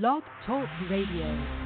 Blog Talk Radio.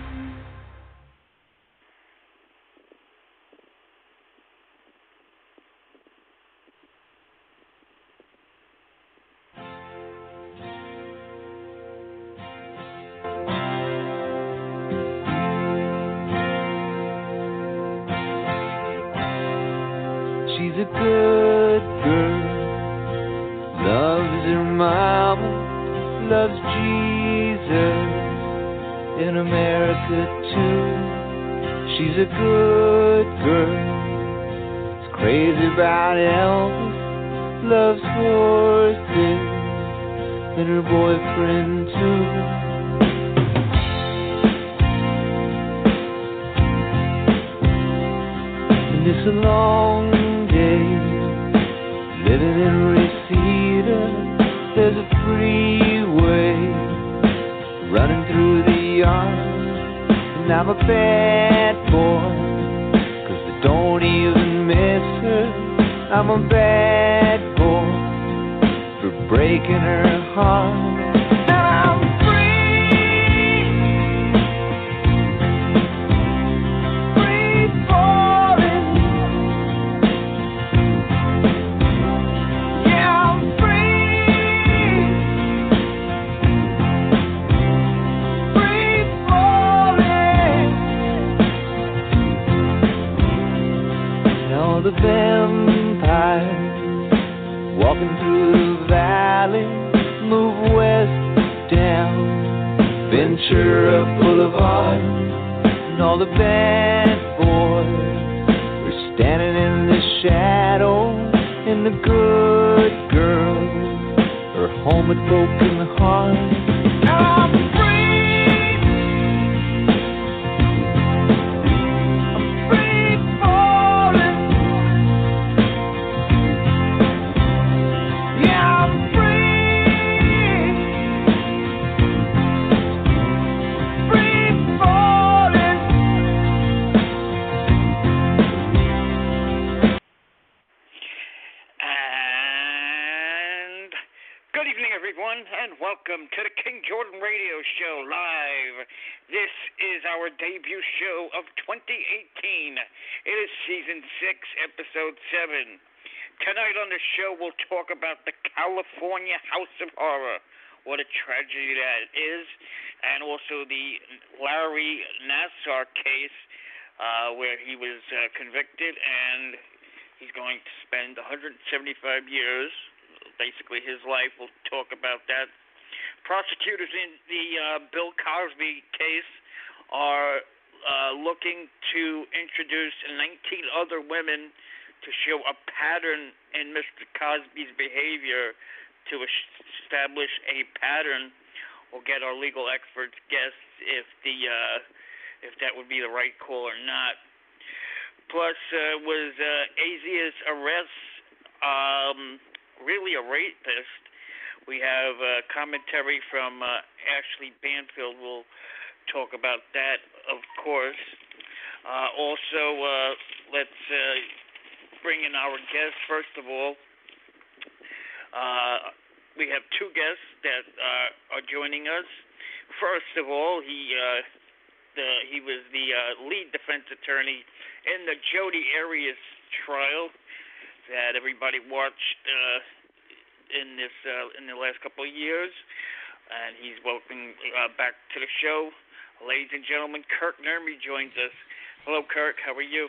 The good girls are home with broken tragedy that is, and also the Larry Nassar case, uh, where he was uh, convicted and He's going to spend 175 years, basically his life. We'll talk about that. Prosecutors in the uh, Bill Cosby case are uh, looking to introduce 19 other women to show a pattern in Mr. Cosby's behavior to establish a pattern. We'll get our legal experts guess if the uh, if that would be the right call or not plus uh, was uh, arrest um, really a rapist? We have uh, commentary from uh, Ashley Banfield. We'll talk about that, of course. Uh, also, uh, let's uh, bring in our guests. First of all, uh, we have two guests that uh, are joining us. First of all, he uh, the he was the uh, lead defense attorney in the Jodi Arias trial that everybody watched uh, in this uh, in the last couple of years, and he's welcome uh, back to the show. Ladies and gentlemen, Kirk Nurmi joins us. Hello, Kirk. How are you?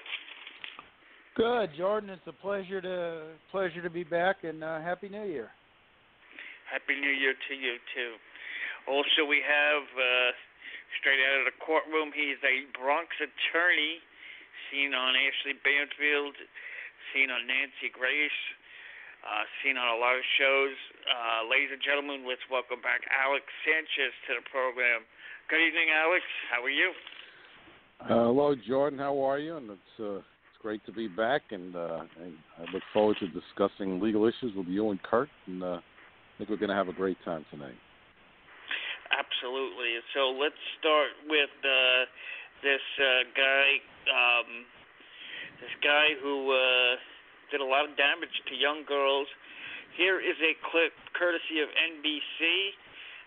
Good, Jordan. It's a pleasure to pleasure to be back, and uh, happy New Year. Happy New Year to you too. Also, we have uh, straight out of the courtroom. He's a Bronx attorney, seen on Ashley Banfield, seen on Nancy Grace, uh, seen on a lot of shows. Uh, ladies and gentlemen, let's welcome back Alex Sanchez to the program. Good evening, Alex. How are you? Uh, hello, Jordan. How are you? And it's uh, it's great to be back, and, uh, and I look forward to discussing legal issues with you and Kirk. And uh, I think we're going to have a great time tonight. Absolutely. So let's start with uh, this uh, guy, um, this guy who uh, did a lot of damage to young girls. Here is a clip courtesy of NBC,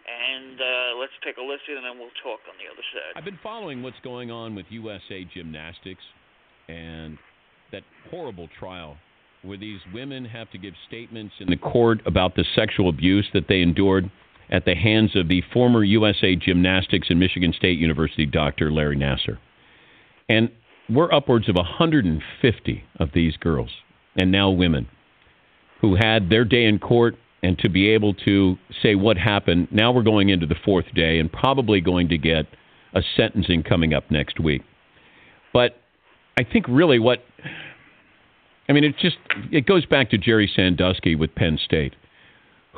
And uh, let's take a listen, and then we'll talk on the other side. I've been following what's going on with USA Gymnastics and that horrible trial where these women have to give statements in the court about the sexual abuse that they endured at the hands of the former USA Gymnastics and Michigan State University doctor Larry Nassar. And we're upwards of 150 of these girls and now women who had their day in court and to be able to say what happened. Now we're going into the fourth day and probably going to get a sentencing coming up next week. But I think really what I mean it just it goes back to Jerry Sandusky with Penn State.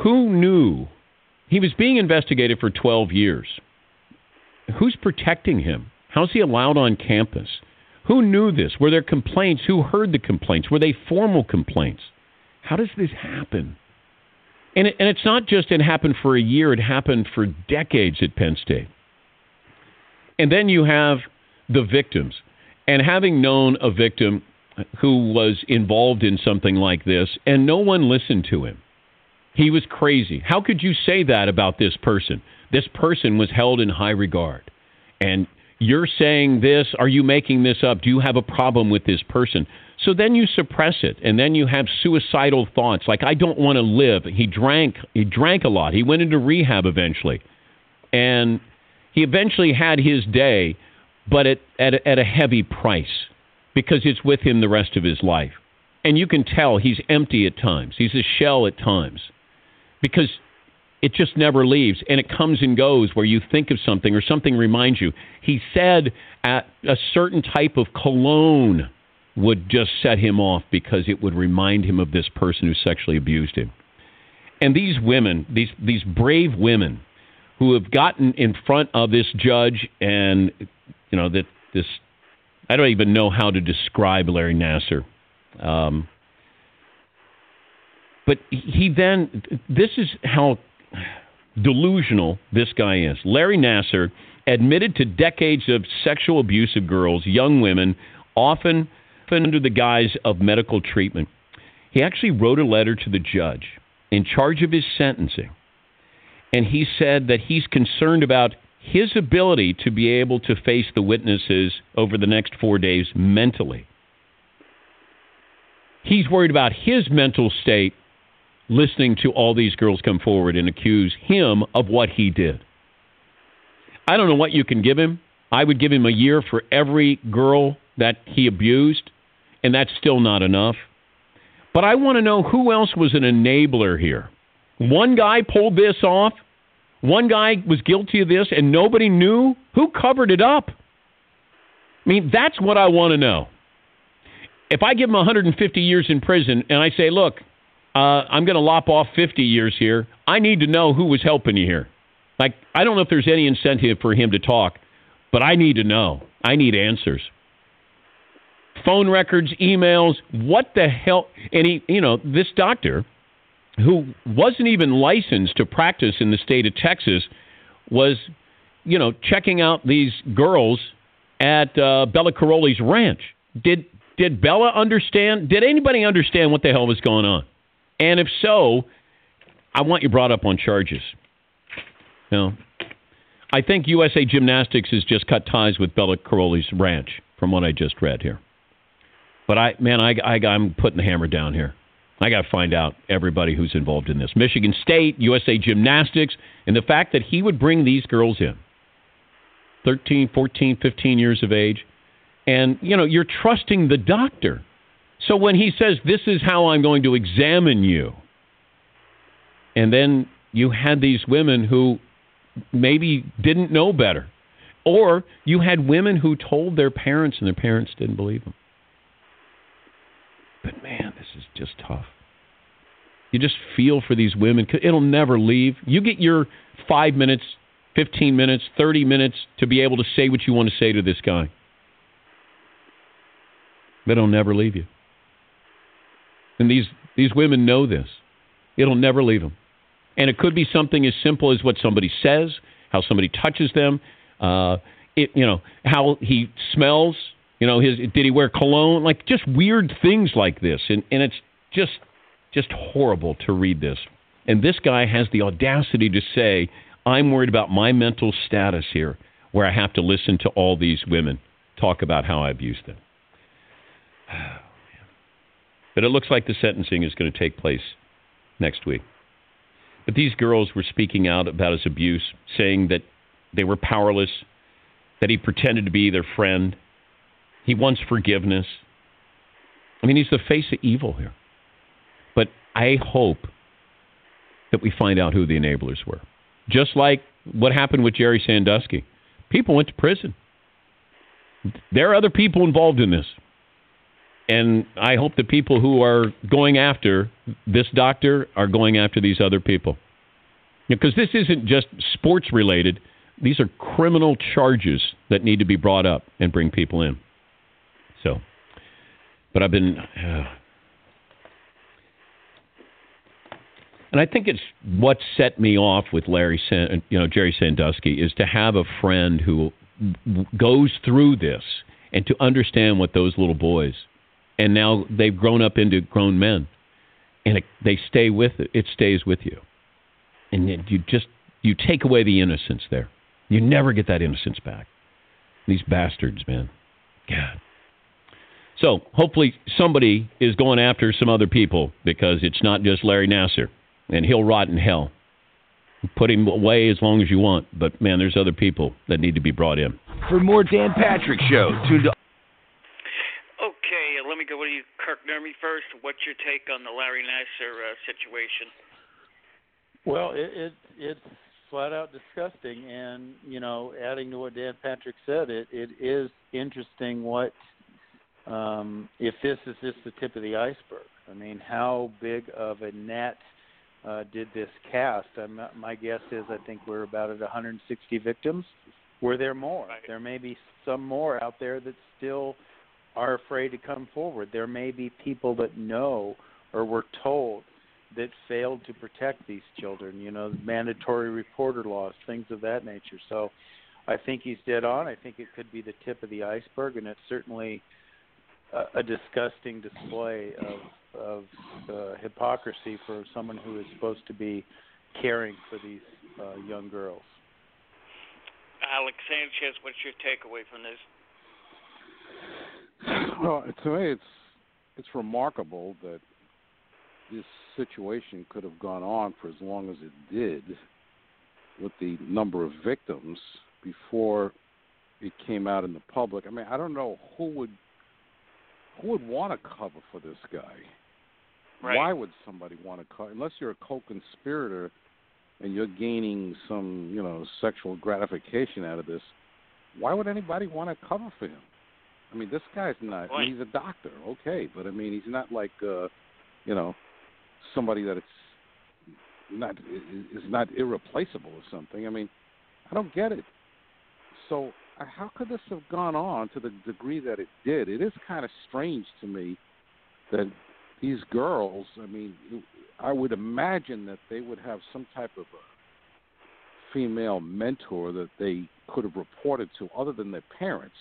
Who knew he was being investigated for 12 years? Who's protecting him? How's he allowed on campus? Who knew this? Were there complaints? Who heard the complaints? Were they formal complaints? How does this happen? And, it, and it's not just it happened for a year, it happened for decades at Penn State. And then you have the victims. And having known a victim who was involved in something like this, and no one listened to him, he was crazy. How could you say that about this person? This person was held in high regard. And you're saying this. Are you making this up? Do you have a problem with this person? So then you suppress it, and then you have suicidal thoughts like I don't want to live. He drank. He drank a lot. He went into rehab eventually, and he eventually had his day, but at at a, at a heavy price because it's with him the rest of his life. And you can tell he's empty at times. He's a shell at times because it just never leaves and it comes and goes where you think of something or something reminds you. He said at a certain type of cologne would just set him off because it would remind him of this person who sexually abused him. And these women, these these brave women who have gotten in front of this judge and you know that this I don't even know how to describe Larry Nassar. Um, but he then this is how delusional this guy is. Larry Nassar admitted to decades of sexual abuse of girls, young women, often under the guise of medical treatment. He actually wrote a letter to the judge in charge of his sentencing. And he said that he's concerned about his ability to be able to face the witnesses over the next four days mentally. He's worried about his mental state listening to all these girls come forward and accuse him of what he did. I don't know what you can give him. I would give him a year for every girl that he abused, and that's still not enough. But I want to know who else was an enabler here. One guy pulled this off. One guy was guilty of this, and nobody knew. Who covered it up? I mean, that's what I want to know. If I give him 150 years in prison and I say, look, uh, I'm going to lop off 50 years here, I need to know who was helping you here. Like, I don't know if there's any incentive for him to talk, but I need to know. I need answers. Phone records, emails, what the hell? And he, you know, this doctor who wasn't even licensed to practice in the state of Texas was, you know, checking out these girls at uh, Bela Karolyi's ranch. Did did Bella understand? Did anybody understand what the hell was going on? And if so, I want you brought up on charges. Know, I think USA Gymnastics has just cut ties with Bela Karolyi's ranch, from what I just read here. But I, man, I, I, I'm putting the hammer down here. I got to find out everybody who's involved in this. Michigan State, USA Gymnastics, and the fact that he would bring these girls in 13, 14, 15 years of age. And, you know, you're trusting the doctor. So when he says, This is how I'm going to examine you, and then you had these women who maybe didn't know better, or you had women who told their parents and their parents didn't believe them. But man, is just tough. You just feel for these women. It'll never leave. You get your five minutes, 15 minutes, 30 minutes to be able to say what you want to say to this guy. But it'll never leave you. And these, these women know this. It'll never leave them. And it could be something as simple as what somebody says, how somebody touches them, uh, it, you know, how he smells. You know, his did he wear cologne? Like just weird things like this, and and it's just just horrible to read this. And this guy has the audacity to say, I'm worried about my mental status here, where I have to listen to all these women talk about how I abused them. But it looks like the sentencing is going to take place next week. But these girls were speaking out about his abuse, saying that they were powerless, that he pretended to be their friend. He wants forgiveness. I mean, he's the face of evil here. But I hope that we find out who the enablers were. Just like what happened with Jerry Sandusky. People went to prison. There are other people involved in this. And I hope the people who are going after this doctor are going after these other people. Because this isn't just sports related, these are criminal charges that need to be brought up and bring people in. But I've been. Uh, and I think it's what set me off with Larry, San, you know, Jerry Sandusky, is to have a friend who goes through this and to understand what those little boys and now they've grown up into grown men, and it, they stay with it. It stays with you, and you just you take away the innocence there. You never get that innocence back. These bastards, man. God. So hopefully somebody is going after some other people because it's not just Larry Nassar, and he'll rot in hell. Put him away as long as you want, but man, there's other people that need to be brought in. For more Dan Patrick Show, tune to Okay, uh, let me go with you, Kirk Nurmi first. What's your take on the Larry Nassar uh, situation? Well, it, it it's flat out disgusting, and you know, adding to what Dan Patrick said, it it is interesting what um, if this is just the tip of the iceberg. I mean, how big of a net uh, did this cast? I'm, my guess is I think we're about at 160 victims. Were there more? Right. There may be some more out there that still are afraid to come forward. There may be people that know or were told that failed to protect these children, you know, mandatory reporter laws, things of that nature. So I think he's dead on. I think it could be the tip of the iceberg, and it's certainly a, a disgusting display of of uh, hypocrisy for someone who is supposed to be caring for these uh, young girls. Alex Sanchez, what's your takeaway from this? Well, to me, it's it's remarkable that this situation could have gone on for as long as it did, with the number of victims before it came out in the public. I mean, I don't know who would who would want to cover for this guy. Right. Why would somebody want to cover unless you're a co-conspirator and you're gaining some, you know, sexual gratification out of this? Why would anybody want to cover for him? I mean, this guy's not. I mean, he's a doctor, okay, but I mean, he's not like, uh, you know, somebody that it's not is not irreplaceable or something. I mean, I don't get it. So, how could this have gone on to the degree that it did? It is kind of strange to me that these girls. I mean, I would imagine that they would have some type of a female mentor that they could have reported to, other than their parents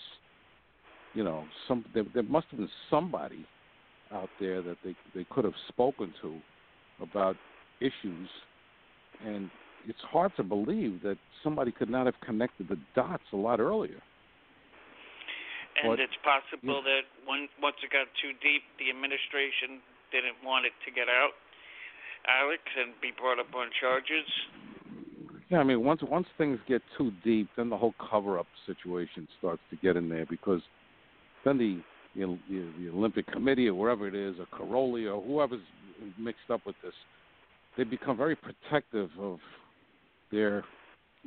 you know, some there, there must have been somebody out there that they they could have spoken to about issues, and it's hard to believe that somebody could not have connected the dots a lot earlier. And But- it's possible that when, once it got too deep, the administration didn't want it to get out, Alex, and be brought up on charges. Yeah, I mean, once once things get too deep, then the whole cover-up situation starts to get in there because then the the, the Olympic Committee or wherever it is, or Karolyi or whoever's mixed up with this, they become very protective of their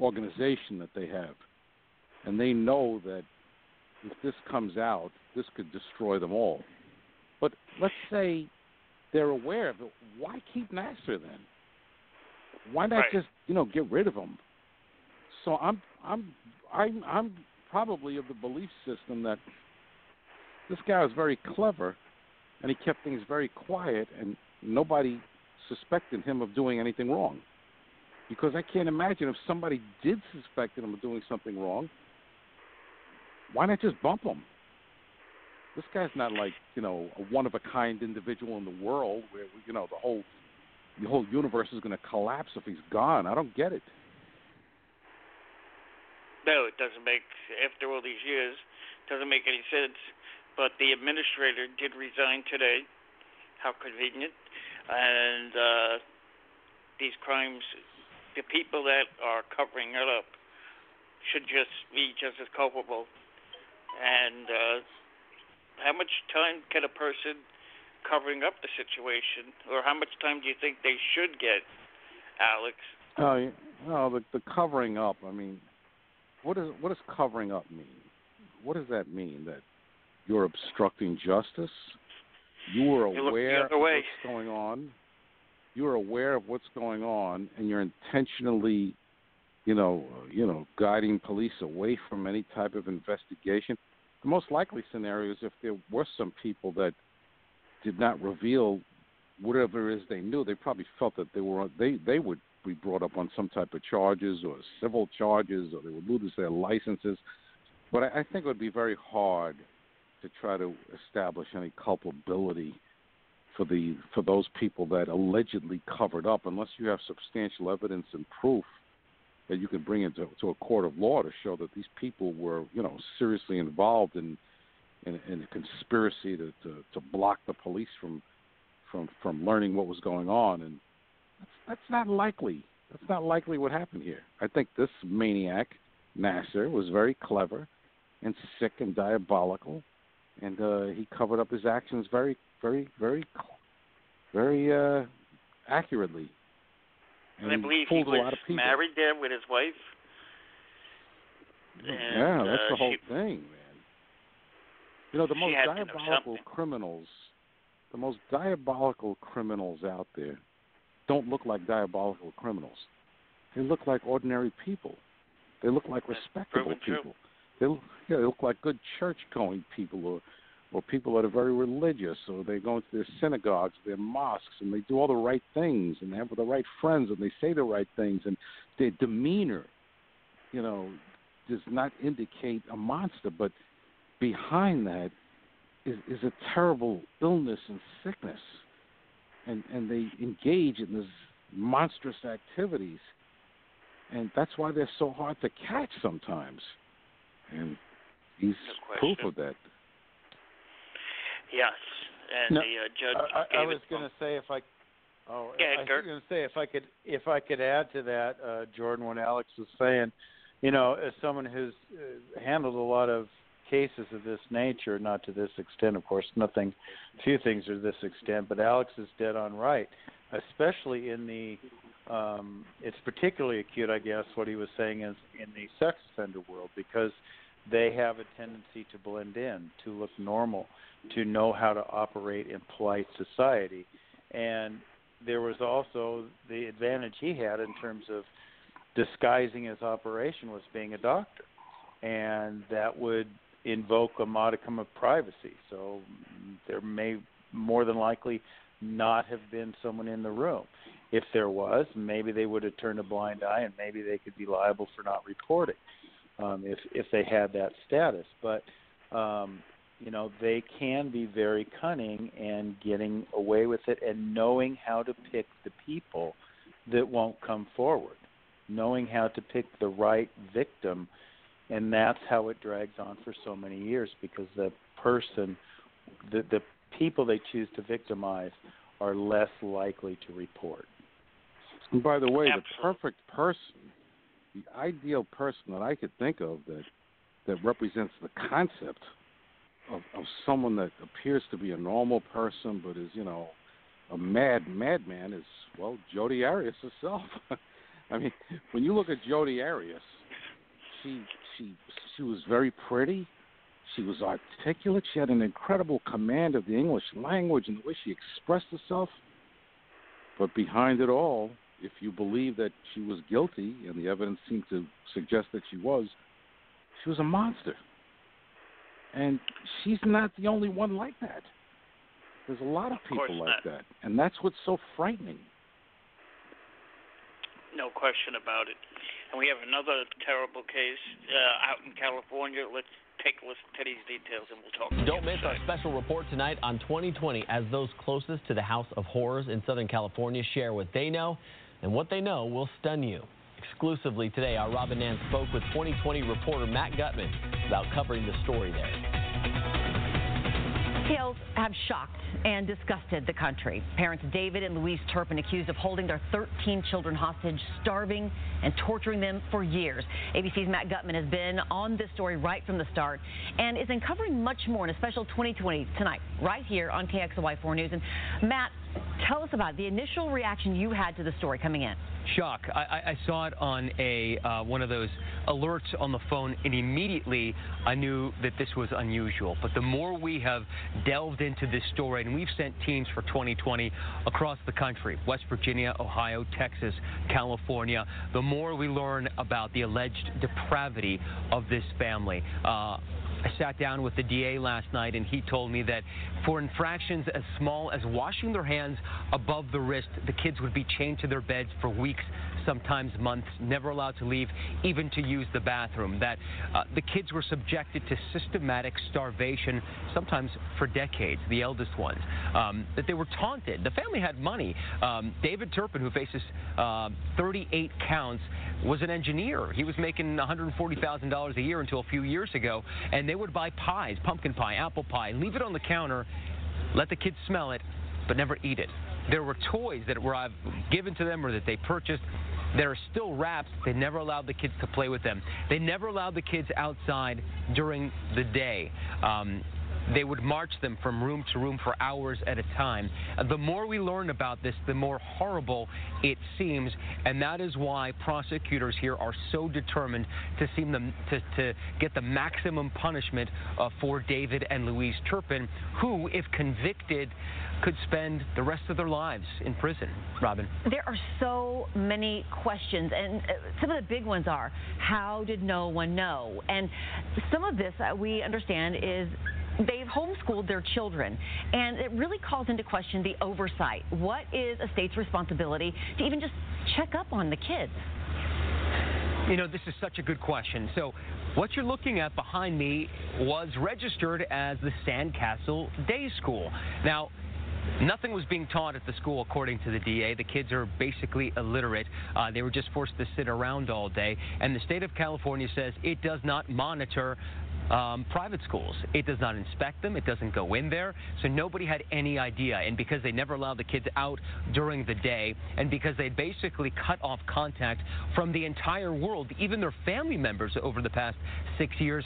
organization that they have, and they know that if this comes out, this could destroy them all. But let's say they're aware of it. Why keep Nassar then? Why not Right. just you know get rid of him? So I'm I'm I'm I'm probably of the belief system that this guy was very clever, and he kept things very quiet, and nobody suspected him of doing anything wrong. Because I can't imagine if somebody did suspect him of doing something wrong, why not just bump him? This guy's not like you know a one of a kind individual in the world where you know the whole the whole universe is going to collapse if he's gone. I don't get it. No, it doesn't make after all these years, doesn't make any sense. But the administrator did resign today. How convenient. And uh, these crimes, the people that are covering it up should just be just as culpable. And uh, how much time can a person covering up the situation, or how much time do you think they should get, Alex? Oh, you- no, the the covering up. I mean, what is what does covering up mean? What does that mean? That you're obstructing justice? You were You aware of other way. what's going on. You're aware of what's going on, and you're intentionally, you know, uh, you know, guiding police away from any type of investigation. The most likely scenario is if there were some people that did not reveal whatever it is they knew, they probably felt that they were they they would be brought up on some type of charges or civil charges, or they would lose their licenses. But I, I think it would be very hard to try to establish any culpability for the for those people that allegedly covered up, unless you have substantial evidence and proof that you can bring into to a court of law to show that these people were, you know, seriously involved in in, in a conspiracy to, to to block the police from from from learning what was going on, and that's that's not likely. That's not likely what happened here. I think this maniac Nassar was very clever and sick and diabolical, and uh, he covered up his actions very, very, very, very uh, accurately. And I believe he lot was married there with his wife. yeah, that's uh, the whole she- thing, man. You know, the most had to know diabolical criminals, the most diabolical criminals out there, don't look like diabolical criminals. They look like ordinary people. They look like That's respectable people. true. They look, yeah, they look like good church-going people, or or people that are very religious, or they go into their synagogues, their mosques, and they do all the right things, and they have the right friends, and they say the right things, and their demeanor, you know, does not indicate a monster, but behind that is, is a terrible illness and sickness, and and they engage in these monstrous activities, and that's why they're so hard to catch sometimes, and he's No proof of that. Yes, and No, the uh, judge I, I, gave I was going to say if I, oh, Go ahead, I was going to say if I could, if I could add to that, uh, Jordan, what Alex was saying, you know, as someone who's uh, handled a lot of cases of this nature, not to this extent, of course, nothing, few things are to this extent, but Alex is dead on right, especially in the. Um, it's particularly acute, I guess, what he was saying is in the sex offender world because they have a tendency to blend in, to look normal, to know how to operate in polite society. And there was also the advantage he had in terms of disguising his operation was being a doctor. And that would invoke a modicum of privacy. So there may more than likely not have been someone in the room. If there was, maybe they would have turned a blind eye and maybe they could be liable for not reporting um, if if they had that status. But um, you know they can be very cunning and getting away with it and knowing how to pick the people that won't come forward, knowing how to pick the right victim, and that's how it drags on for so many years because the person, the the people they choose to victimize are less likely to report. And by the way, Absolutely. the perfect person, the ideal person that I could think of that that represents the concept of, of someone that appears to be a normal person but is, you know, a mad madman is well, Jodi Arias herself. I mean, when you look at Jodi Arias, she she she was very pretty. She was articulate. She had an incredible command of the English language and the way she expressed herself. But behind it all, if you believe that she was guilty, and the evidence seemed to suggest that she was, she was a monster. And she's not the only one like that. There's a lot of Of people like not. that. And that's what's so frightening. No question about it. And we have another terrible case uh, out in California. Let's take a listen to these details and we'll talk. Don't miss our special report tonight on 2020 as those closest to the House of Horrors in Southern California share what they know, and what they know will stun you. Exclusively today, our Robin Nance spoke with 2020 reporter Matt Gutman about covering the story there. Tales have shocked and disgusted the country. Parents David and Louise Turpin accused of holding their 13 children hostage, starving and torturing them for years. ABC's Matt Gutman has been on this story right from the start and is uncovering much more in a special 2020 tonight, right here on KXLY4 News. And Matt, tell us about the initial reaction you had to the story coming in. Shock. I, I- saw it on a uh, one of those alerts on the phone, and immediately I knew that this was unusual. But the more we have delved into this story, and we've sent teams for 2020 across the country West Virginia, Ohio, Texas, California the more we learn about the alleged depravity of this family. Uh, I sat down with the DA last night, and he told me that for infractions as small as washing their hands above the wrist, the kids would be chained to their beds for weeks, sometimes months, never allowed to leave, even to use the bathroom. That uh, the kids were subjected to systematic starvation, sometimes for decades, the eldest ones. Um, that they were taunted. The family had money. Um, David Turpin, who faces uh, 38 counts, was an engineer. He was making $140,000 a year until a few years ago, and they would buy pies, pumpkin pie, apple pie, leave it on the counter, let the kids smell it, but never eat it. There were toys that were given to them or that they purchased that are still wrapped. They never allowed the kids to play with them. They never allowed the kids outside during the day. Um, they would march them from room to room for hours at a time. The more we learn about this, the more horrible it seems, and that is why prosecutors here are so determined to seem them to, to get the maximum punishment uh, for David and Louise Turpin, who, if convicted, could spend the rest of their lives in prison. Robin. There are so many questions, and uh, some of the big ones are how did no one know? And some of this uh, we understand is they've homeschooled their children, and it really calls into question the oversight. What is a state's responsibility to even just check up on the kids? You know, this is such a good question. So, what you're looking at behind me was registered as the Sandcastle Day School. Now, Nothing was being taught at the school, according to the DA. The kids are basically illiterate. Uh, they were just forced to sit around all day. And the state of California says it does not monitor um, private schools. It does not inspect them. It doesn't go in there. So nobody had any idea. And because they never allowed the kids out during the day, and because they basically cut off contact from the entire world, even their family members over the past six years,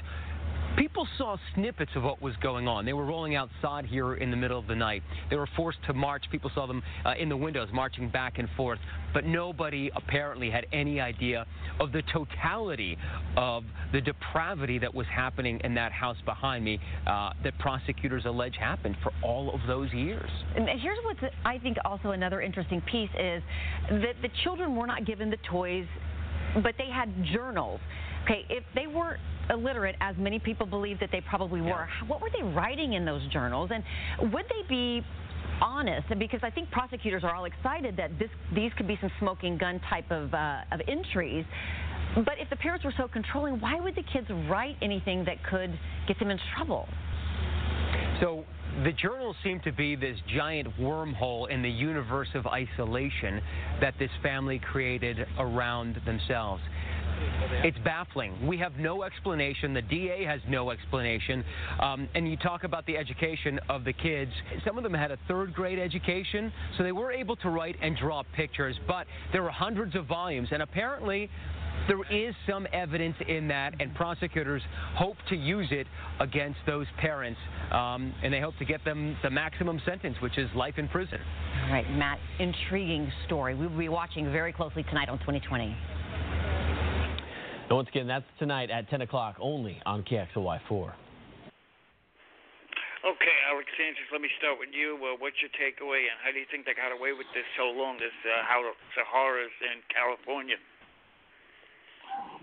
People saw snippets of what was going on. They were rolling out sod here in the middle of the night. They were forced to march. People saw them uh, in the windows marching back and forth. But nobody apparently had any idea of the totality of the depravity that was happening in that house behind me uh, that prosecutors allege happened for all of those years. And here's what's, I think, also another interesting piece is that the children were not given the toys, but they had journals. Okay, if they weren't illiterate, as many people believe that they probably were, what were they writing in those journals? And would they be honest? And because I think prosecutors are all excited that this these could be some smoking gun type of uh, of entries. But if the parents were so controlling, why would the kids write anything that could get them in trouble? So the journals seem to be this giant wormhole in the universe of isolation that this family created around themselves. It's baffling. We have no explanation. The DA has no explanation. Um, and you talk about the education of the kids. Some of them had a third grade education, so they were able to write and draw pictures, but there were hundreds of volumes. And apparently, there is some evidence in that, and prosecutors hope to use it against those parents. Um, and they hope to get them the maximum sentence, which is life in prison. All right, Matt, intriguing story. We will be watching very closely tonight on 2020. And once again, that's tonight at 10 o'clock only on KXLY4. Okay, Alex Sanchez, let me start with you. Uh, what's your takeaway, and how do you think they got away with this so long, this uh, House of Horrors in California?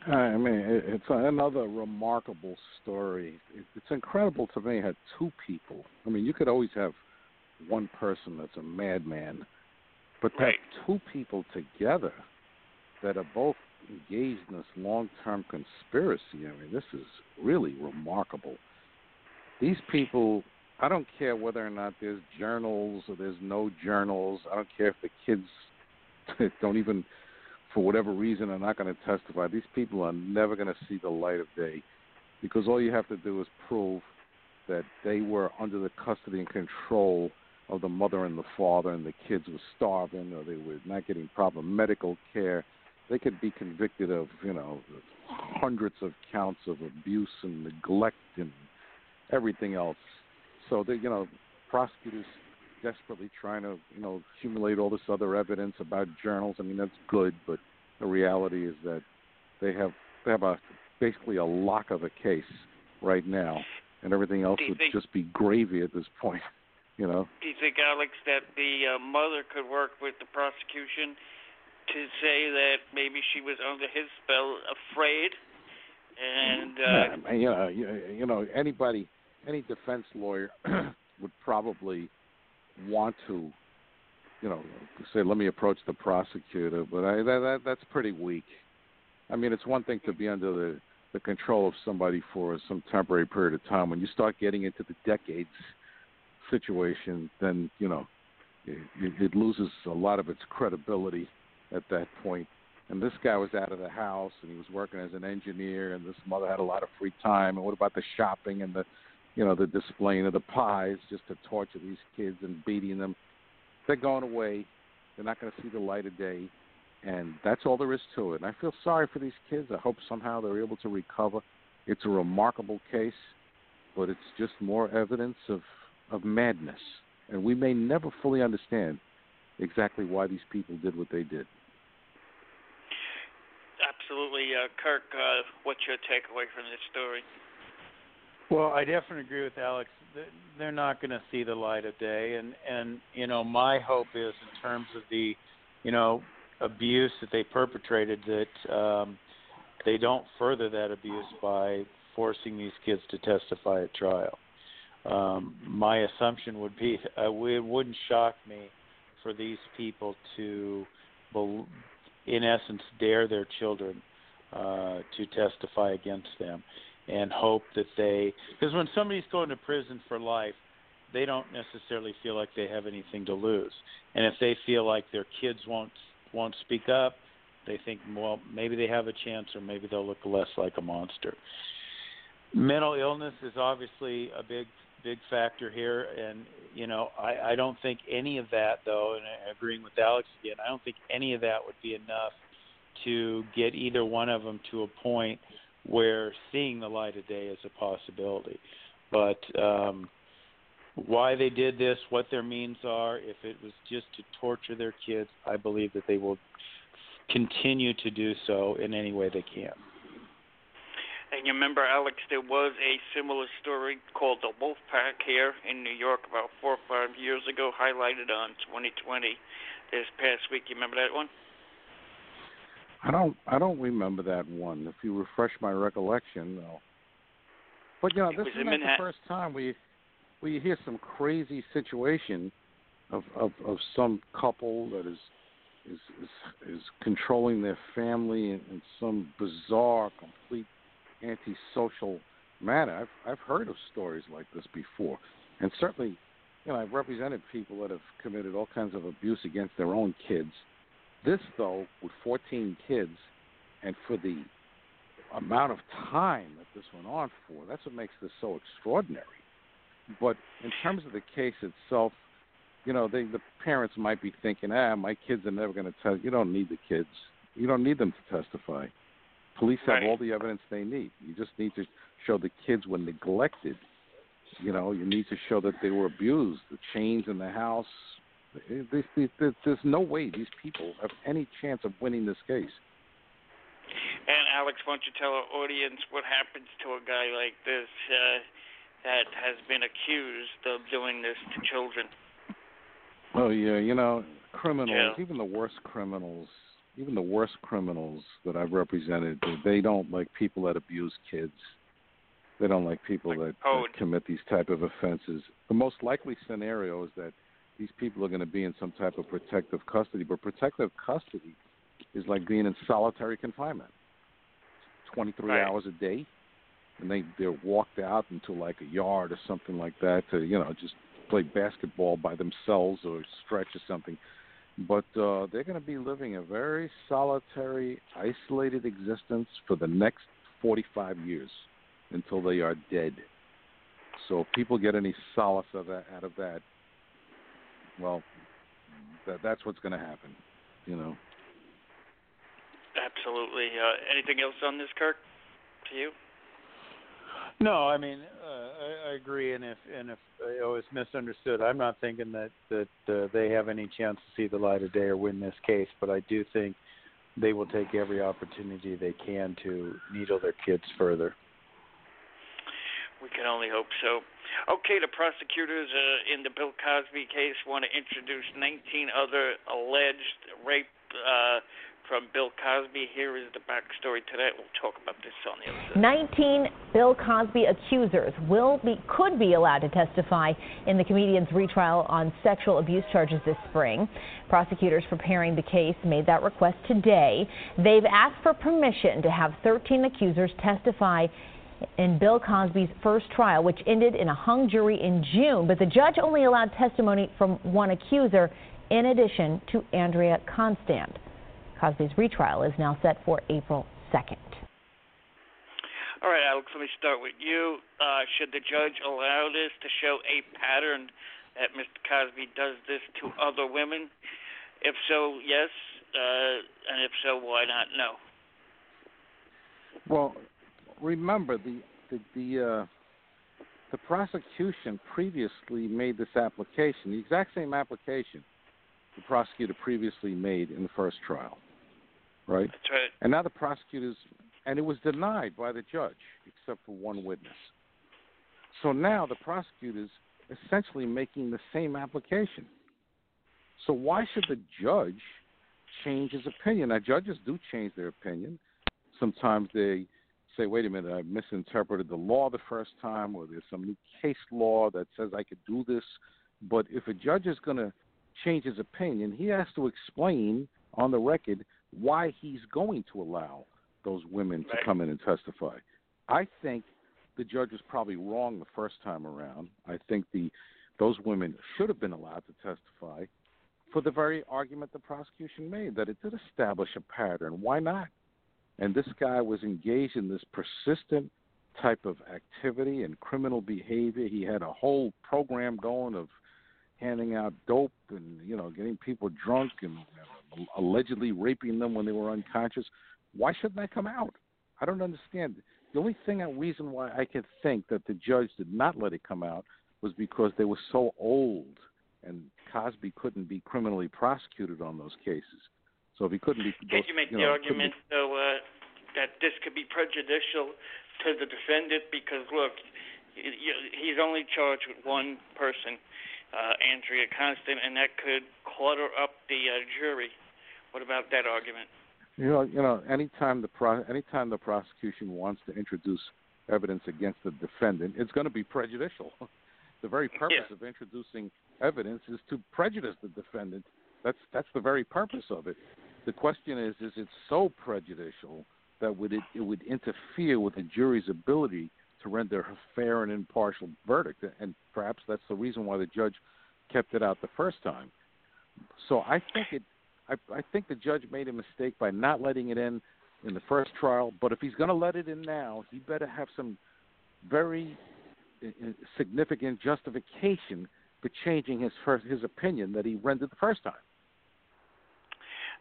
I mean, it, it's another remarkable story. It, it's incredible to me how two people. I mean, you could always have one person that's a madman, but to Right. have two people together that are both engaged in this long-term conspiracy. I mean, this is really remarkable. These people. I don't care whether or not there's journals or there's no journals. I don't care if the kids don't even for whatever reason are not going to testify. These people are never going to see the light of day because all you have to do is prove that they were under the custody and control of the mother and the father, and the kids were starving or they were not getting proper medical care. They could be convicted of, you know, hundreds of counts of abuse and neglect and everything else. So they, you know, prosecutors desperately trying to, you know, accumulate all this other evidence about journals. I mean, that's good, but the reality is that they have they have a basically a lock of a case right now, and everything else would think- just be gravy at this point. You know, Do you think, Alex, that the uh, mother could work with the prosecution to say that maybe she was under his spell, afraid, and uh, you know, you, you know, anybody, any defense lawyer would probably want to, you know, say, "Let me approach the prosecutor," but I, that, that that's pretty weak. I mean, it's one thing to be under the the control of somebody for some temporary period of time. When you start getting into the decades situation, then you know, it, it loses a lot of its credibility at that point. And this guy was out of the house and he was working as an engineer and this mother had a lot of free time. And what about the shopping and the you know the displaying of the pies just to torture these kids and beating them? They're going away. They're not going to see the light of day. And that's all there is to it. And i feel sorry for these kids. I hope somehow they're able to recover. It's a remarkable case but it's just more evidence of of madness. And we may never fully understand exactly why these people did what they did absolutely, uh, Kirk, uh, what's your takeaway from this story? Well, I definitely agree with Alex. They're not going to see the light of day, and and you know my hope is in terms of the, you know, abuse that they perpetrated that um, they don't further that abuse by forcing these kids to testify at trial. Um, my assumption would be uh, it wouldn't shock me for these people to, in essence, dare their children uh, to testify against them and hope that they because when somebody's going to prison for life they don't necessarily feel like they have anything to lose. And if they feel like their kids won't won't speak up they think well maybe they have a chance or maybe they'll look less like a monster. Mental illness is obviously a big big factor here. And you know i i don't think any of that though and agreeing with alex again i don't think any of that would be enough to get either one of them to a point where seeing the light of day is a possibility. But um, why they did this, what their means are, if it was just to torture their kids, I believe that they will continue to do so in any way they can. And you remember, Alex, there was a similar story called the Wolf Pack here in New York about four or five years ago, highlighted on 2020 this past week. You remember that one? I don't I don't remember that one. If you refresh my recollection, though. But you know, this is not the first time we we hear some crazy situation of of of some couple that is is is, is controlling their family in, in some bizarre, complete antisocial manner. I've I've heard of stories like this before, and certainly, you know, I've represented people that have committed all kinds of abuse against their own kids. This, though, with 14 kids, and for the amount of time that this went on for, that's what makes this so extraordinary. But in terms of the case itself, you know, they, the parents might be thinking, ah, my kids are never going to tell. You don't need the kids. You don't need them to testify. Police have Right. all the evidence they need. You just need to show the kids were neglected. You know, you need to show that they were abused. The chains in the house. This, this, this, there's no way these people have any chance of winning this case. And Alex, why don't you tell our audience what happens to a guy like this uh, that has been accused of doing this to children? Oh yeah, you know, criminals, Yeah. even the worst criminals, even the worst criminals that I've represented, they- they don't like people that abuse kids. They don't like people Like that, that commit these type of offenses. The most likely scenario is that these people are going to be in some type of protective custody, but protective custody is like being in solitary confinement. 23 Right. hours a day and they they're walked out into like a yard or something like that to, you know, just play basketball by themselves or stretch or something. but uh, they're going to be living a very solitary, isolated existence for the next 45 years until they are dead. So if people get any solace of that, out of that, well, that, that's what's going to happen, you know. Absolutely. Uh, anything else on this, Kirk? To you? No, I mean uh, I, I agree, and if and if uh, it's misunderstood, I'm not thinking that that uh, they have any chance to see the light of day or win this case, but I do think they will take every opportunity they can to needle their kids further. We can only hope so. Okay, the prosecutors uh, in the Bill Cosby case want to introduce 19 other alleged rape uh, from Bill Cosby. Here is the backstory to that. We'll talk about this on the other side. 19 Bill Cosby accusers will be could be allowed to testify in the comedian's retrial on sexual abuse charges this spring. Prosecutors preparing the case made that request today. They've asked for permission to have 13 accusers testify in Bill Cosby's first trial, which ended in a hung jury in June, but the judge only allowed testimony from one accuser in addition to Andrea Constand. Cosby's retrial is now set for April 2nd. All right, Alex, let me start with you. Uh, should the judge allow this to show a pattern that Mr. Cosby does this to other women? If so, yes. Uh, and if so, why not? No. Well, remember the the the, uh, the prosecution previously made this application, the exact same application the prosecutor previously made in the first trial, right? That's right. And now the prosecutors, and it was denied by the judge, except for one witness. So now the prosecutors essentially making the same application. So why should the judge change his opinion? Now judges do change their opinion. Sometimes they say, "Wait a minute, I misinterpreted the law the first time, or there's some new case law that says I could do this." But if a judge is going to change his opinion, he has to explain on the record why he's going to allow those women to come in and testify. I think the judge was probably wrong the first time around. I think the those women should have been allowed to testify for the very argument the prosecution made that it did establish a pattern. Why not? And this guy was engaged in this persistent type of activity and criminal behavior. He had a whole program going of handing out dope and you know getting people drunk and allegedly raping them when they were unconscious. Why shouldn't that come out? I don't understand. The only thing, a reason why I could think that the judge did not let it come out was because they were so old, and Cosby couldn't be criminally prosecuted on those cases. So if he couldn't be, Can't you make the know, couldn't argument, though, uh, that this could be prejudicial to the defendant because, look, he's only charged with one person, uh, Andrea Constand, and that could clutter up the uh, jury. What about that argument? You know, you know, anytime the pro- anytime the prosecution wants to introduce evidence against the defendant, it's going to be prejudicial. the very purpose Yeah. of introducing evidence is to prejudice the defendant. That's that's the very purpose of it. The question is, is it so prejudicial that would it, it would interfere with the jury's ability to render a fair and impartial verdict? And perhaps that's the reason why the judge kept it out the first time. So I think it I, I think the judge made a mistake by not letting it in in the first trial. But if he's going to let it in now, he better have some very uh, uh, significant justification for changing his first, his opinion that he rendered the first time.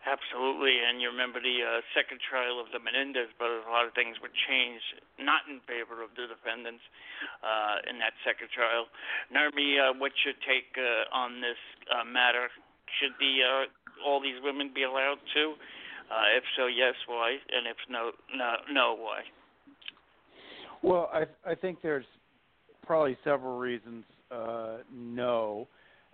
Absolutely, and you remember the uh, second trial of the Menendez brothers. A lot of things were changed, not in favor of the defendants uh, in that second trial. Nurmi, uh, what's your take uh, on this uh, matter? Should the uh, all these women be allowed to? Uh, if so, yes, why? And if no, no, no, why? Well, I I think there's probably several reasons uh, no,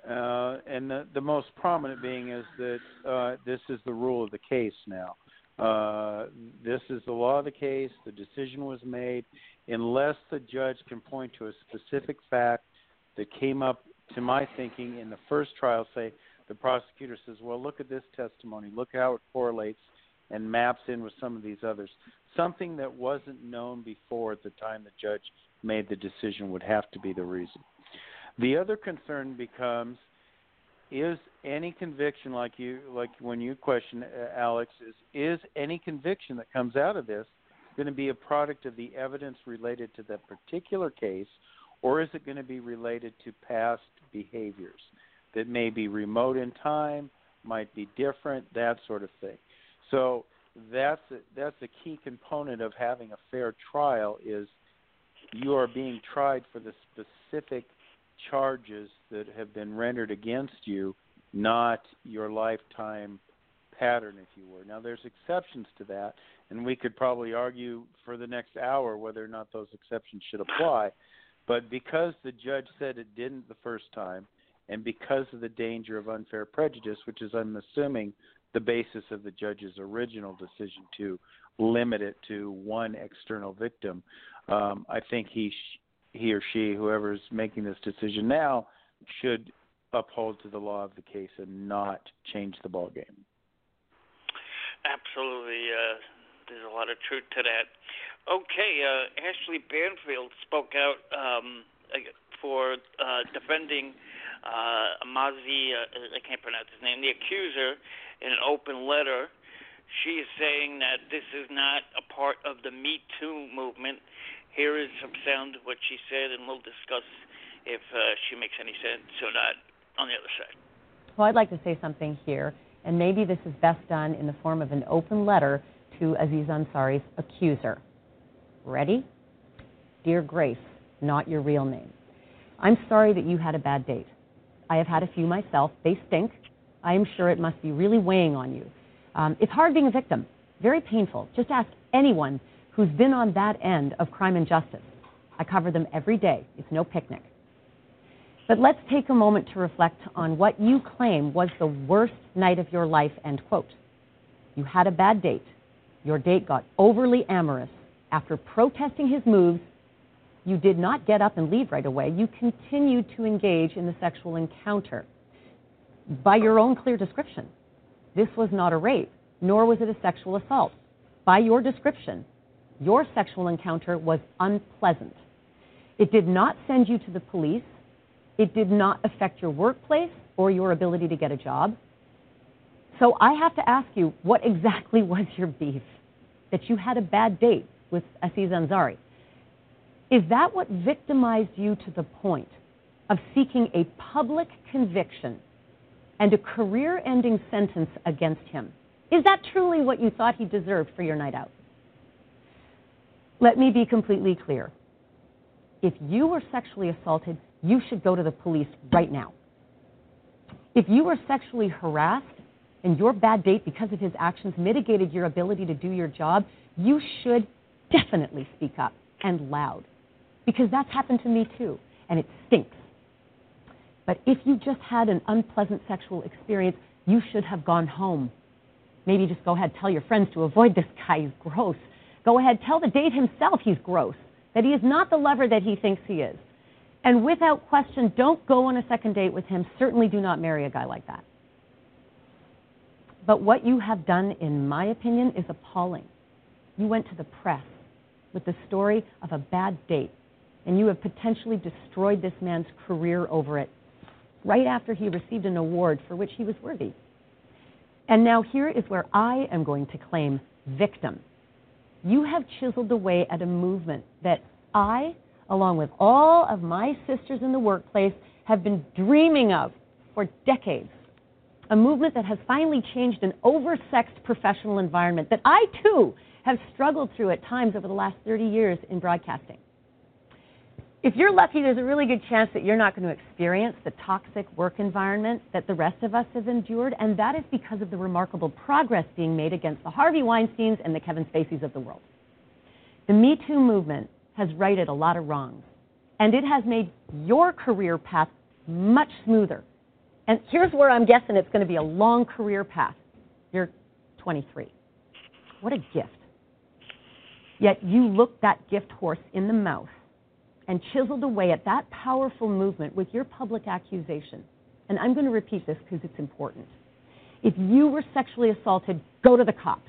uh, and the the most prominent being is that uh, this is the rule of the case now. Uh, this is the law of the case. The decision was made unless the judge can point to a specific fact that came up to my thinking in the first trial. Say the prosecutor says, "Well, look at this testimony. Look how it correlates." And maps in with some of these others. Something that wasn't known before at the time the judge made the decision would have to be the reason. The other concern becomes is any conviction like you like when you question uh, Alex is is any conviction that comes out of this going to be a product of the evidence related to that particular case or is it going to be related to past behaviors that may be remote in time, might be different, that sort of thing. So that's a, that's a key component of having a fair trial is you are being tried for the specific charges that have been rendered against you, not your lifetime pattern, if you were. Now, there's exceptions to that, and we could probably argue for the next hour whether or not those exceptions should apply. But because the judge said it didn't the first time, and because of the danger of unfair prejudice, which is, I'm assuming, the basis of the judge's original decision to limit it to one external victim, um, I think he sh- he or she, whoever's making this decision now, should uphold to the law of the case and not change the ball game. Absolutely. Uh, there's a lot of truth to that. Okay, uh, Ashley Banfield spoke out um, for uh, defending uh, Mazi, uh, I can't pronounce his name, the accuser, in an open letter. She is saying that this is not a part of the Me Too movement. Here is some sound of what she said, and we'll discuss if uh, she makes any sense or not on the other side. Well, I'd like to say something here, and maybe this is best done in the form of an open letter to Aziz Ansari's accuser. Ready? Dear Grace, not your real name. I'm sorry that you had a bad date. I have had a few myself. They stink. I am sure it must be really weighing on you. Um, it's hard being a victim, very painful. Just ask anyone who's been on that end of crime and justice. I cover them every day. It's no picnic. But let's take a moment to reflect on what you claim was the worst night of your life, end quote. You had a bad date. Your date got overly amorous. After protesting his moves, you did not get up and leave right away. You continued to engage in the sexual encounter. By your own clear description, this was not a rape, nor was it a sexual assault. By your description, your sexual encounter was unpleasant. It did not send you to the police. It did not affect your workplace or your ability to get a job. So I have to ask you, what exactly was your beef? That you had a bad date with Aziz Ansari. Is that what victimized you to the point of seeking a public conviction and a career ending sentence against him? Is that truly what you thought he deserved for your night out? Let me be completely clear. If you were sexually assaulted, you should go to the police right now. If you were sexually harassed and your bad date because of his actions mitigated your ability to do your job, you should definitely speak up and loud because that's happened to me too, and it stinks. But if you just had an unpleasant sexual experience, you should have gone home. Maybe just go ahead, tell your friends to avoid this guy. He's gross. Go ahead, tell the date himself he's gross, that he is not the lover that he thinks he is. And without question, don't go on a second date with him. Certainly do not marry a guy like that. But what you have done, in my opinion, is appalling. You went to the press with the story of a bad date and you have potentially destroyed this man's career over it right after he received an award for which he was worthy. And now here is where I am going to claim victim. You have chiseled away at a movement that I, along with all of my sisters in the workplace, have been dreaming of for decades. A movement that has finally changed an oversexed professional environment that I too have struggled through at times over the last 30 years in broadcasting if you're lucky, there's a really good chance that you're not going to experience the toxic work environment that the rest of us have endured, and that is because of the remarkable progress being made against the Harvey Weinsteins and the Kevin Spaceys of the world. The Me Too movement has righted a lot of wrongs, and it has made your career path much smoother. And here's where I'm guessing it's going to be a long career path. You're 23. What a gift. Yet you look that gift horse in the mouth and chiseled away at that powerful movement with your public accusation. And I'm going to repeat this because it's important. If you were sexually assaulted, go to the cops.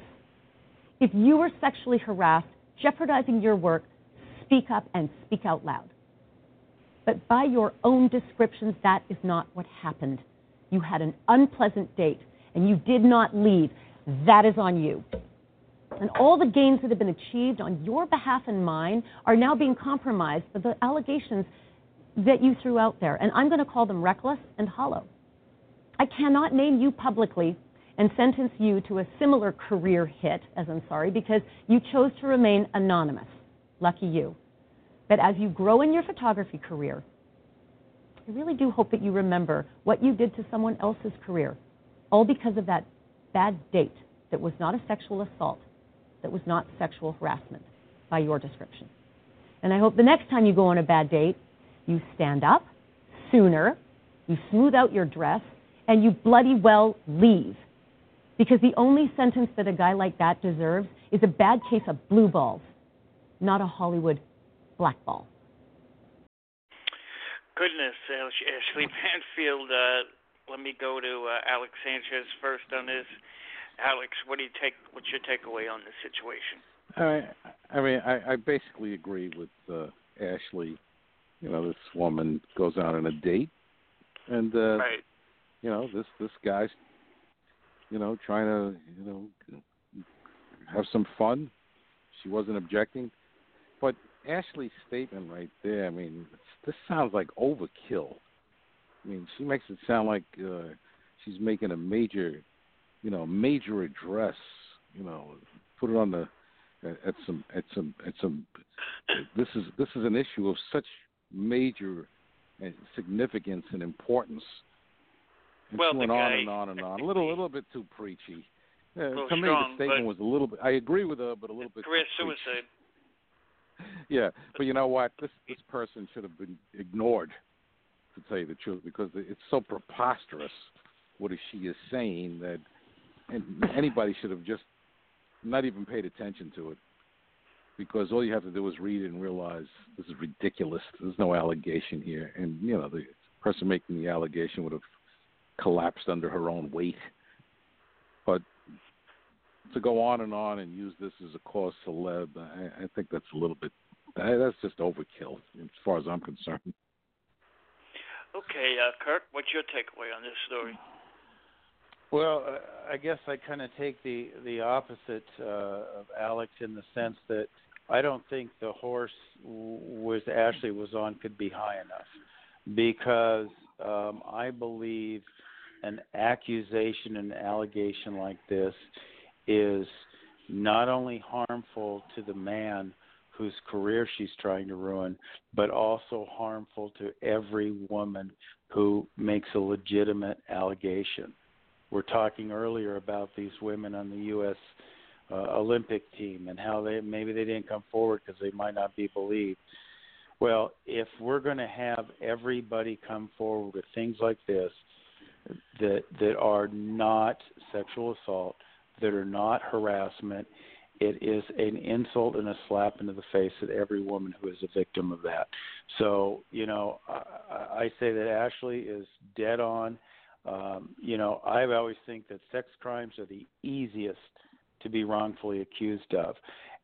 If you were sexually harassed, jeopardizing your work, speak up and speak out loud. But by your own descriptions, that is not what happened. You had an unpleasant date and you did not leave. That is on you. And all the gains that have been achieved on your behalf and mine are now being compromised by the allegations that you threw out there. And I'm going to call them reckless and hollow. I cannot name you publicly and sentence you to a similar career hit as I'm sorry because you chose to remain anonymous. Lucky you. But as you grow in your photography career, I really do hope that you remember what you did to someone else's career, all because of that bad date that was not a sexual assault, that was not sexual harassment by your description. And I hope the next time you go on a bad date, you stand up sooner, you smooth out your dress, and you bloody well leave. Because the only sentence that a guy like that deserves is a bad case of blue balls, not a Hollywood blackball. Goodness, Ashley Banfield. Uh, let me go to uh, Alex Sanchez first on this. Alex, what do you take? What's your takeaway on this situation? I, I mean, I, I basically agree with uh, Ashley. You know, this woman goes out on a date, and uh, Right. you know, this this guy's, you know, trying to, you know, have some fun. She wasn't objecting, but Ashley's statement right there. I mean, this sounds like overkill. I mean, she makes it sound like uh, she's making a major, you know, major address. You know, put it on the at, some at some at some. This is this is an issue of such major significance and importance. And Well, went on and on and on. A little, a little bit too preachy. Uh, to me, the statement was a little bit. I agree with her, but a little bit. Career too preachy. suicide. Yeah, but you know what? This this person should have been ignored, to tell you the truth, because it's so preposterous what she is saying that and anybody should have just not even paid attention to it, because all you have to do is read it and realize this is ridiculous. There's no allegation here, and you know the person making the allegation would have collapsed under her own weight. But to go on and on and use this as a cause celeb, I, I think that's a little bit. That's just overkill, as far as I'm concerned. Okay, uh, Kirk, what's your takeaway on this story? Well, I guess I kind of take the the opposite uh, of Alex in the sense that I don't think the horse was Ashley was on could be high enough because um, I believe an accusation and allegation like this is not only harmful to the man whose career she's trying to ruin, but also harmful to every woman who makes a legitimate allegation. We're talking earlier about these women on the U.S. Uh, Olympic team and how they maybe they didn't come forward because they might not be believed. Well, if we're going to have everybody come forward with things like this that that are not sexual assault, that are not harassment, it is an insult and a slap into the face at every woman who is a victim of that. So, you know, I, I say that Ashley is dead on. Um, you know, I always think that sex crimes are the easiest to be wrongfully accused of.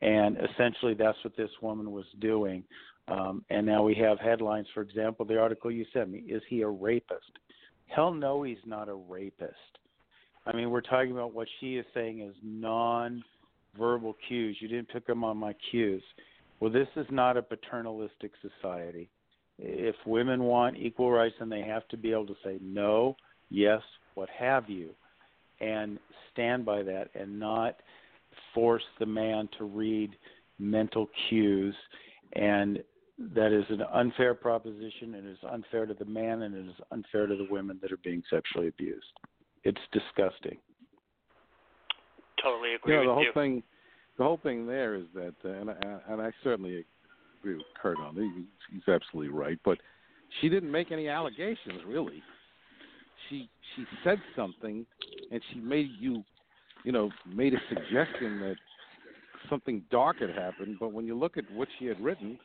And essentially, that's what this woman was doing. Um, and now we have headlines, for example, the article you sent me Is he a rapist? Hell no, he's not a rapist. I mean, we're talking about what she is saying is non verbal cues. You didn't pick them on my cues. Well, this is not a paternalistic society. If women want equal rights, then they have to be able to say no, yes, what have you, and stand by that and not force the man to read mental cues. And that is an unfair proposition. and It is unfair to the man and it is unfair to the women that are being sexually abused. It's disgusting. Totally agree you know, the whole you. thing, the whole thing there is that, uh, and I, and I certainly agree with Kirk on it. He's, he's absolutely right. But she didn't make any allegations, really. She she said something, and she made you, you know, made a suggestion that something dark had happened. But when you look at what she had written,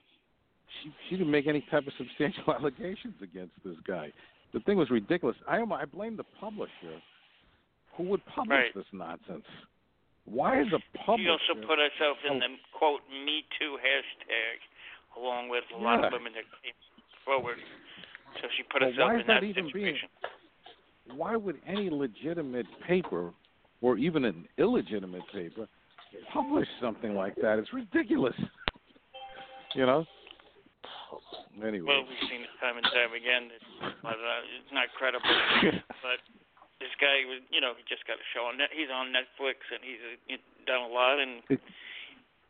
she she didn't make any type of substantial allegations against this guy. The thing was ridiculous. I I blame the publisher, who would publish Right. this nonsense. Why is the She also put herself in the oh. quote Me Too hashtag, along with a lot of women that came forward. So she put herself in that that even being- situation. Why would any legitimate paper or even an illegitimate paper publish something like that? It's ridiculous. You know. Anyway. Well, we've seen it time and time again. It's, uh, it's not credible. but this guy was, you know, he just got a show on net. He's on Netflix and he's, uh, he's done a lot, and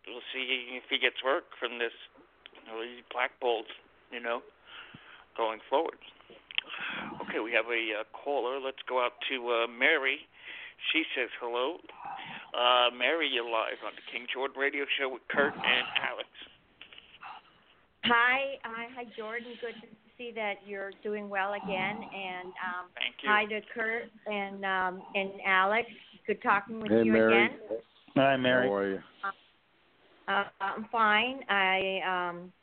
we'll see if he gets work from this. You know, he's blackballed, you know, going forward. Okay, we have a uh, caller. Let's go out to uh, Mary. She says hello. Uh, Mary, you're live on the King Jordan Radio Show with Kirk and Alex. Hi, hi, hi, Jordan. Good to see that you're doing well again. And um, Thank you. hi to Kirk and um, and Alex. Good talking with Hey, you Mary. again. Hi, Mary. How are you? Uh, I'm fine. I um,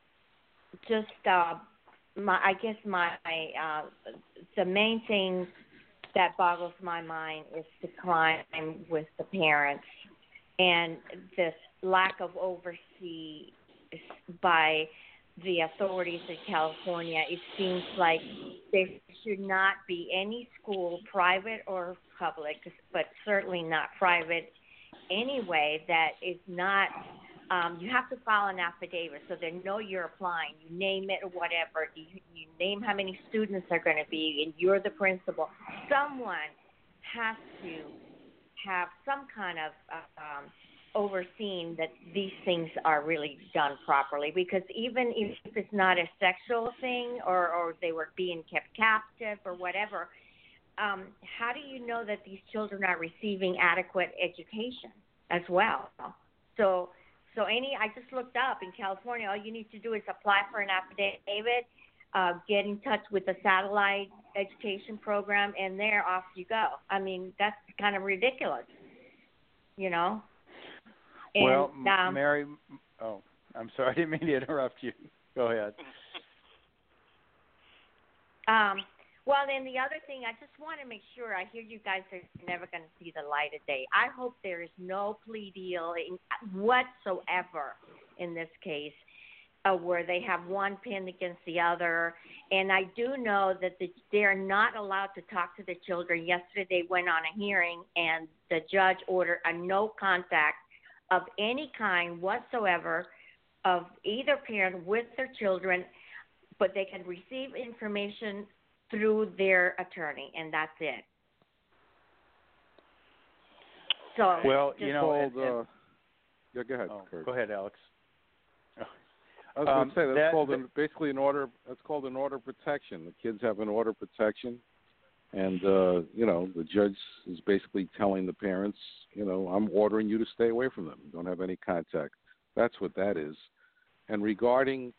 just uh, my I guess my uh, the main thing that boggles my mind is the crime with the parents and this lack of oversee by the authorities in California. It seems like there should not be any school, private or public, but certainly not private anyway, that is not um, you have to file an affidavit so they know you're applying. You name it or whatever. You, you name how many students are going to be, and you're the principal. Someone has to have some kind of uh, um, overseeing that these things are really done properly. Because even if it's not a sexual thing, or or they were being kept captive or whatever, um, how do you know that these children are receiving adequate education as well? So so any, I just looked up in California. All you need to do is apply for an affidavit, uh, get in touch with the satellite education program, and there off you go. I mean, that's kind of ridiculous, you know. And, well, um, Mary. Oh, I'm sorry. I didn't mean to interrupt you. Go ahead. Um, well, then the other thing, I just want to make sure. I hear you guys are never going to see the light of day. I hope there is no plea deal in, whatsoever in this case, uh, where they have one pinned against the other. And I do know that the, they are not allowed to talk to the children. Yesterday, they went on a hearing, and the judge ordered a no contact of any kind whatsoever of either parent with their children, but they can receive information through their attorney, and that's it. So Well, you know, called, and- and- uh, yeah, go ahead, oh, Kirk. go ahead, Alex. I was Um, going to say that's that- called an, basically an order. That's called an order of protection. The kids have an order of protection, and uh, you know the judge is basically telling the parents, you know, I'm ordering you to stay away from them. Don't have any contact. That's what that is. And regarding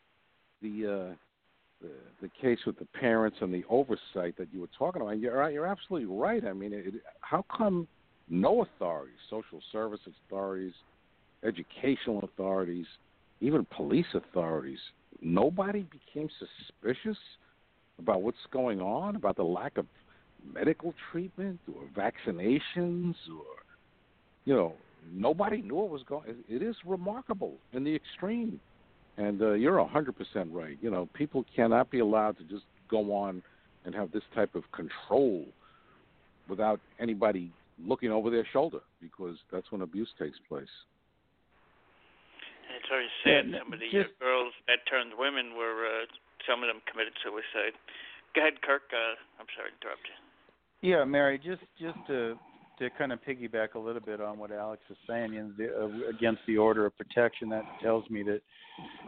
the uh, the, the case with the parents and the oversight that you were talking about, you're you're absolutely right. I mean, it, how come no authorities, social service authorities, educational authorities, even police authorities, nobody became suspicious about what's going on, about the lack of medical treatment or vaccinations or you know, nobody knew what was going it is remarkable in the extreme. And uh, you're a hundred percent right. You know, people cannot be allowed to just go on and have this type of control without anybody looking over their shoulder because that's when abuse takes place. And it's very sad. Yeah, some of the just- girls that turned women were, uh, some of them committed suicide. Go ahead, Kirk. Uh, I'm sorry to interrupt you. Yeah, Mary, just just to to kind of piggyback a little bit on what Alex is saying, you know, the, uh, against the order of protection, that tells me that,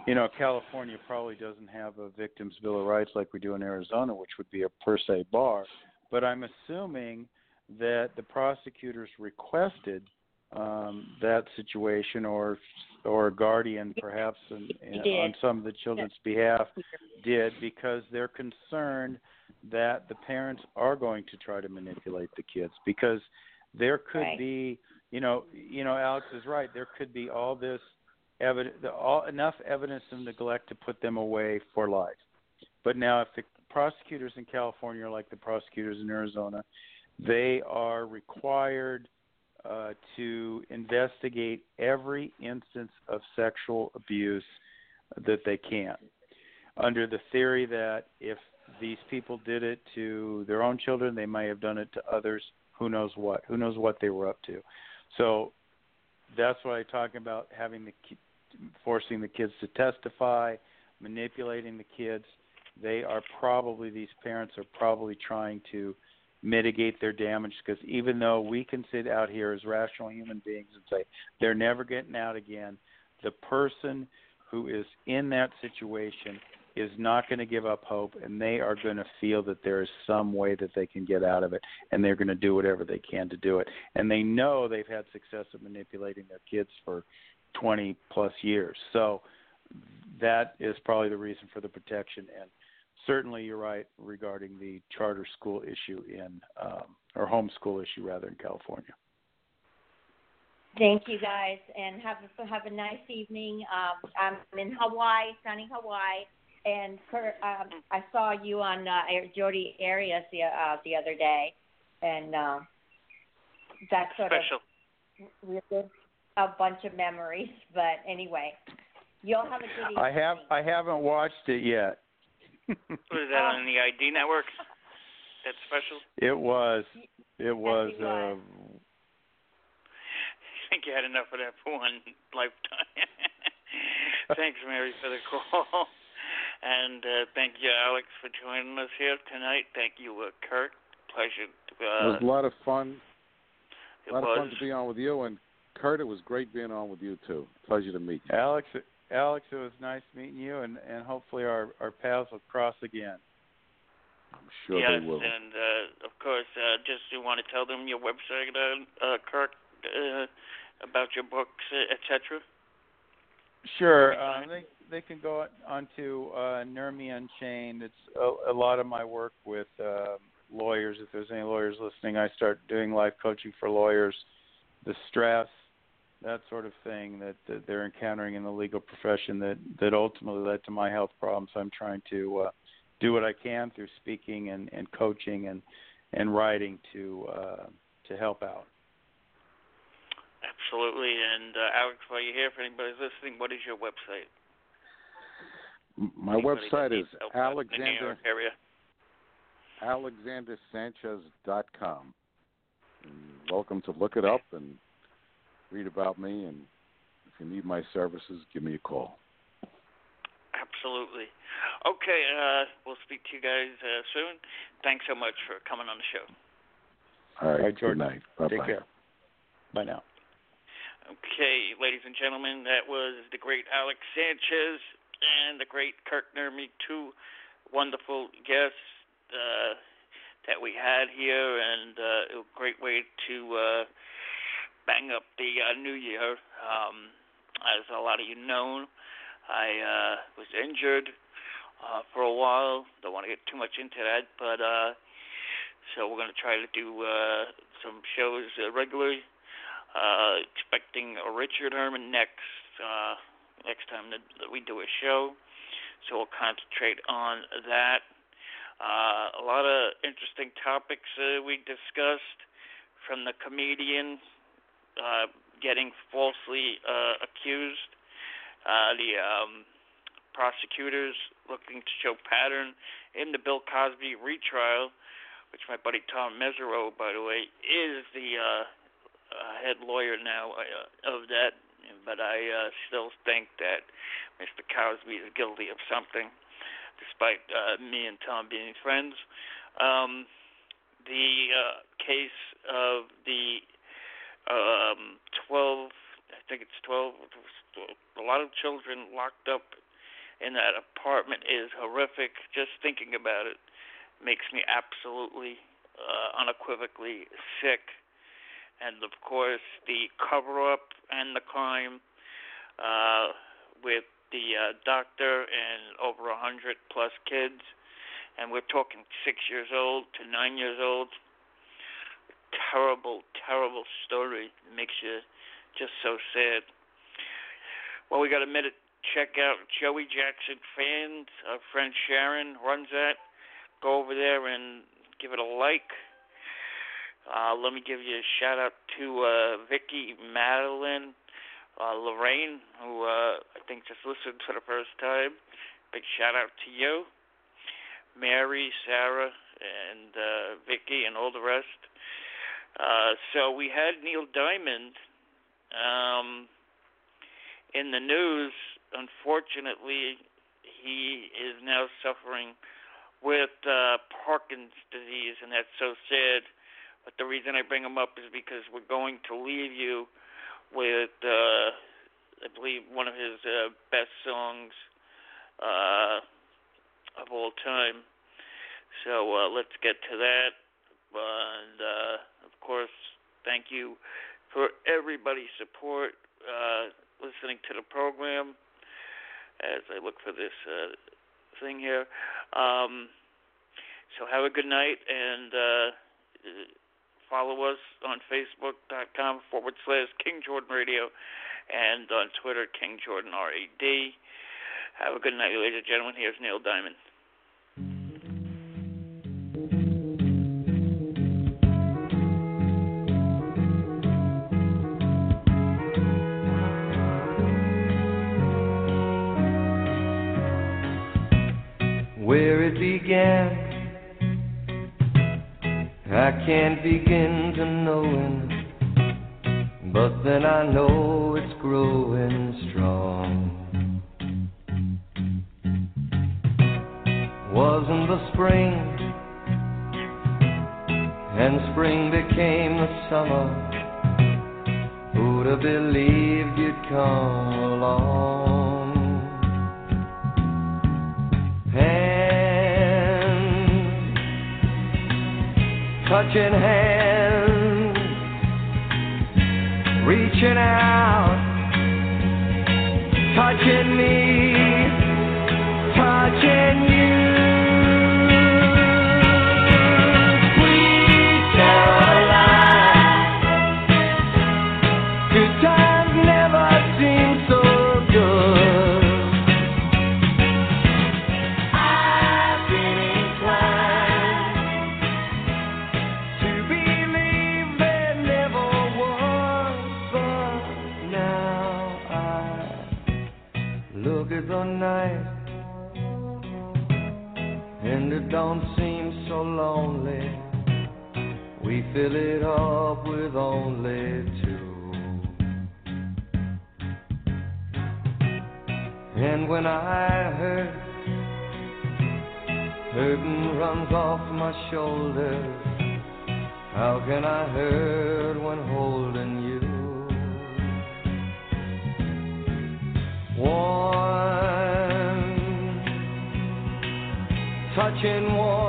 you know, California probably doesn't have a victims' bill of rights like we do in Arizona, which would be a per se bar. But I'm assuming that the prosecutors requested um, that situation, or or a guardian, perhaps, in, in, on some of the children's behalf, did because they're concerned that the parents are going to try to manipulate the kids. Because there could Right. be you know you know Alex is right there could be all this evidence all enough evidence of neglect to put them away for life but now if the prosecutors in California are like the prosecutors in Arizona they are required uh, to investigate every instance of sexual abuse that they can under the theory that if these people did it to their own children. They may have done it to others. Who knows what? Who knows what they were up to? So that's why I talk about having the forcing the kids to testify, manipulating the kids. They are probably these parents are probably trying to mitigate their damage because even though we can sit out here as rational human beings and say they're never getting out again, the person who is in that situation is not going to give up hope and they are going to feel that there is some way that they can get out of it and they're going to do whatever they can to do it. And they know they've had success at manipulating their kids for 20 plus years. So that is probably the reason for the protection. And certainly you're right regarding the charter school issue in um, or homeschool issue rather in California. Thank you guys, and have a, have a nice evening. Um, I'm in Hawaii, sunny Hawaii, and Kirk, um, I saw you on uh, Jodi Arias the uh, the other day, and uh, that sort Special. of relived a bunch of memories. But anyway, you'll have a good evening. I have I haven't watched it yet was that on the ID network? That special. it was it was it was. uh I think you had enough of that for one lifetime. Thanks, Mary, for the call. And uh, thank you, Alex, for joining us here tonight. Thank you, uh, Kirk. Pleasure to it uh, was a lot of fun. it A lot was. of fun to be on with you, and Kirk, it was great being on with you too. Pleasure to meet you. Alex Alex it was nice meeting you and and hopefully our our paths will cross again I'm sure yes, they will. and uh, of course, uh, just you want to tell them your website, uh, uh, Kirk, uh, about your books, etc. Sure. Um, they they can go onto uh, NURMI Unchained. It's a, a lot of my work with uh, lawyers. If there's any lawyers listening, I start doing life coaching for lawyers. The stress, that sort of thing that, that they're encountering in the legal profession that that ultimately led to my health problems. I'm trying to uh, do what I can through speaking and, and coaching and and writing to uh, to help out. Absolutely. And uh, Alex, while you're here, for anybody listening, what is your website? M- My Anybody website is needs help out in the New Alexander area. alexandersanchez.com. And welcome to look it up and read about me. And if you need my services, give me a call. Absolutely. Okay, uh, we'll speak to you guys uh, soon. Thanks so much for coming on the show. All right. All right, Good night. Bye Take bye. care. Bye now. Okay, ladies and gentlemen, that was the great Alex Sanchez and the great Kirk Nurmi, two wonderful guests uh, that we had here, and uh, a great way to uh, bang up the uh, new year. Um, as a lot of you know, I uh, was injured uh, for a while. Don't want to get too much into that, but uh, so we're going to try to do uh, some shows uh, regularly. Uh, expecting Richard Herman next uh, next time that, that we do a show. So we'll concentrate on that. Uh, a lot of interesting topics uh, we discussed from the comedian uh, getting falsely uh, accused, uh, the um, prosecutors looking to show pattern in the Bill Cosby retrial, which my buddy Tom Mesereau, by the way, is the uh, uh, head lawyer now uh, of that. But I uh, still think that Mr. Cosby is guilty of something, despite uh, me and Tom being friends. Um, the uh, case of the um, 12, I think it's 12, a lot of children locked up in that apartment is horrific. Just thinking about it makes me absolutely, uh, unequivocally sick. And of course, the cover up and the crime uh, with the uh, doctor and over a hundred plus kids. And we're talking six years old to nine years old. Terrible, terrible story. Makes you just so sad. Well, we got a minute. Check out Joey Jackson fans. Our friend Sharon runs that. Go over there and give it a like. Uh, let me give you a shout out to uh, Vicky, Madeline, uh, Lorraine, who uh, I think just listened for the first time. Big shout out to you. Mary, Sarah, and uh, Vicky, and all the rest. Uh, so we had Neil Diamond um, in the news. Unfortunately, he is now suffering with uh, Parkinson's disease, and that's so sad. But the reason I bring him up is because we're going to leave you with, uh, I believe, one of his uh, best songs uh, of all time. So uh, let's get to that. And uh, of course, thank you for everybody's support uh, listening to the program as I look for this uh, thing here. Um, so have a good night and uh, follow us on Facebook.com forward slash King Jordan Radio and on Twitter King Jordan RAD. Have a good night, ladies and gentlemen. Here's Neil Diamond. Burden runs off my shoulders. How can I hurt when holding you? One, touching one.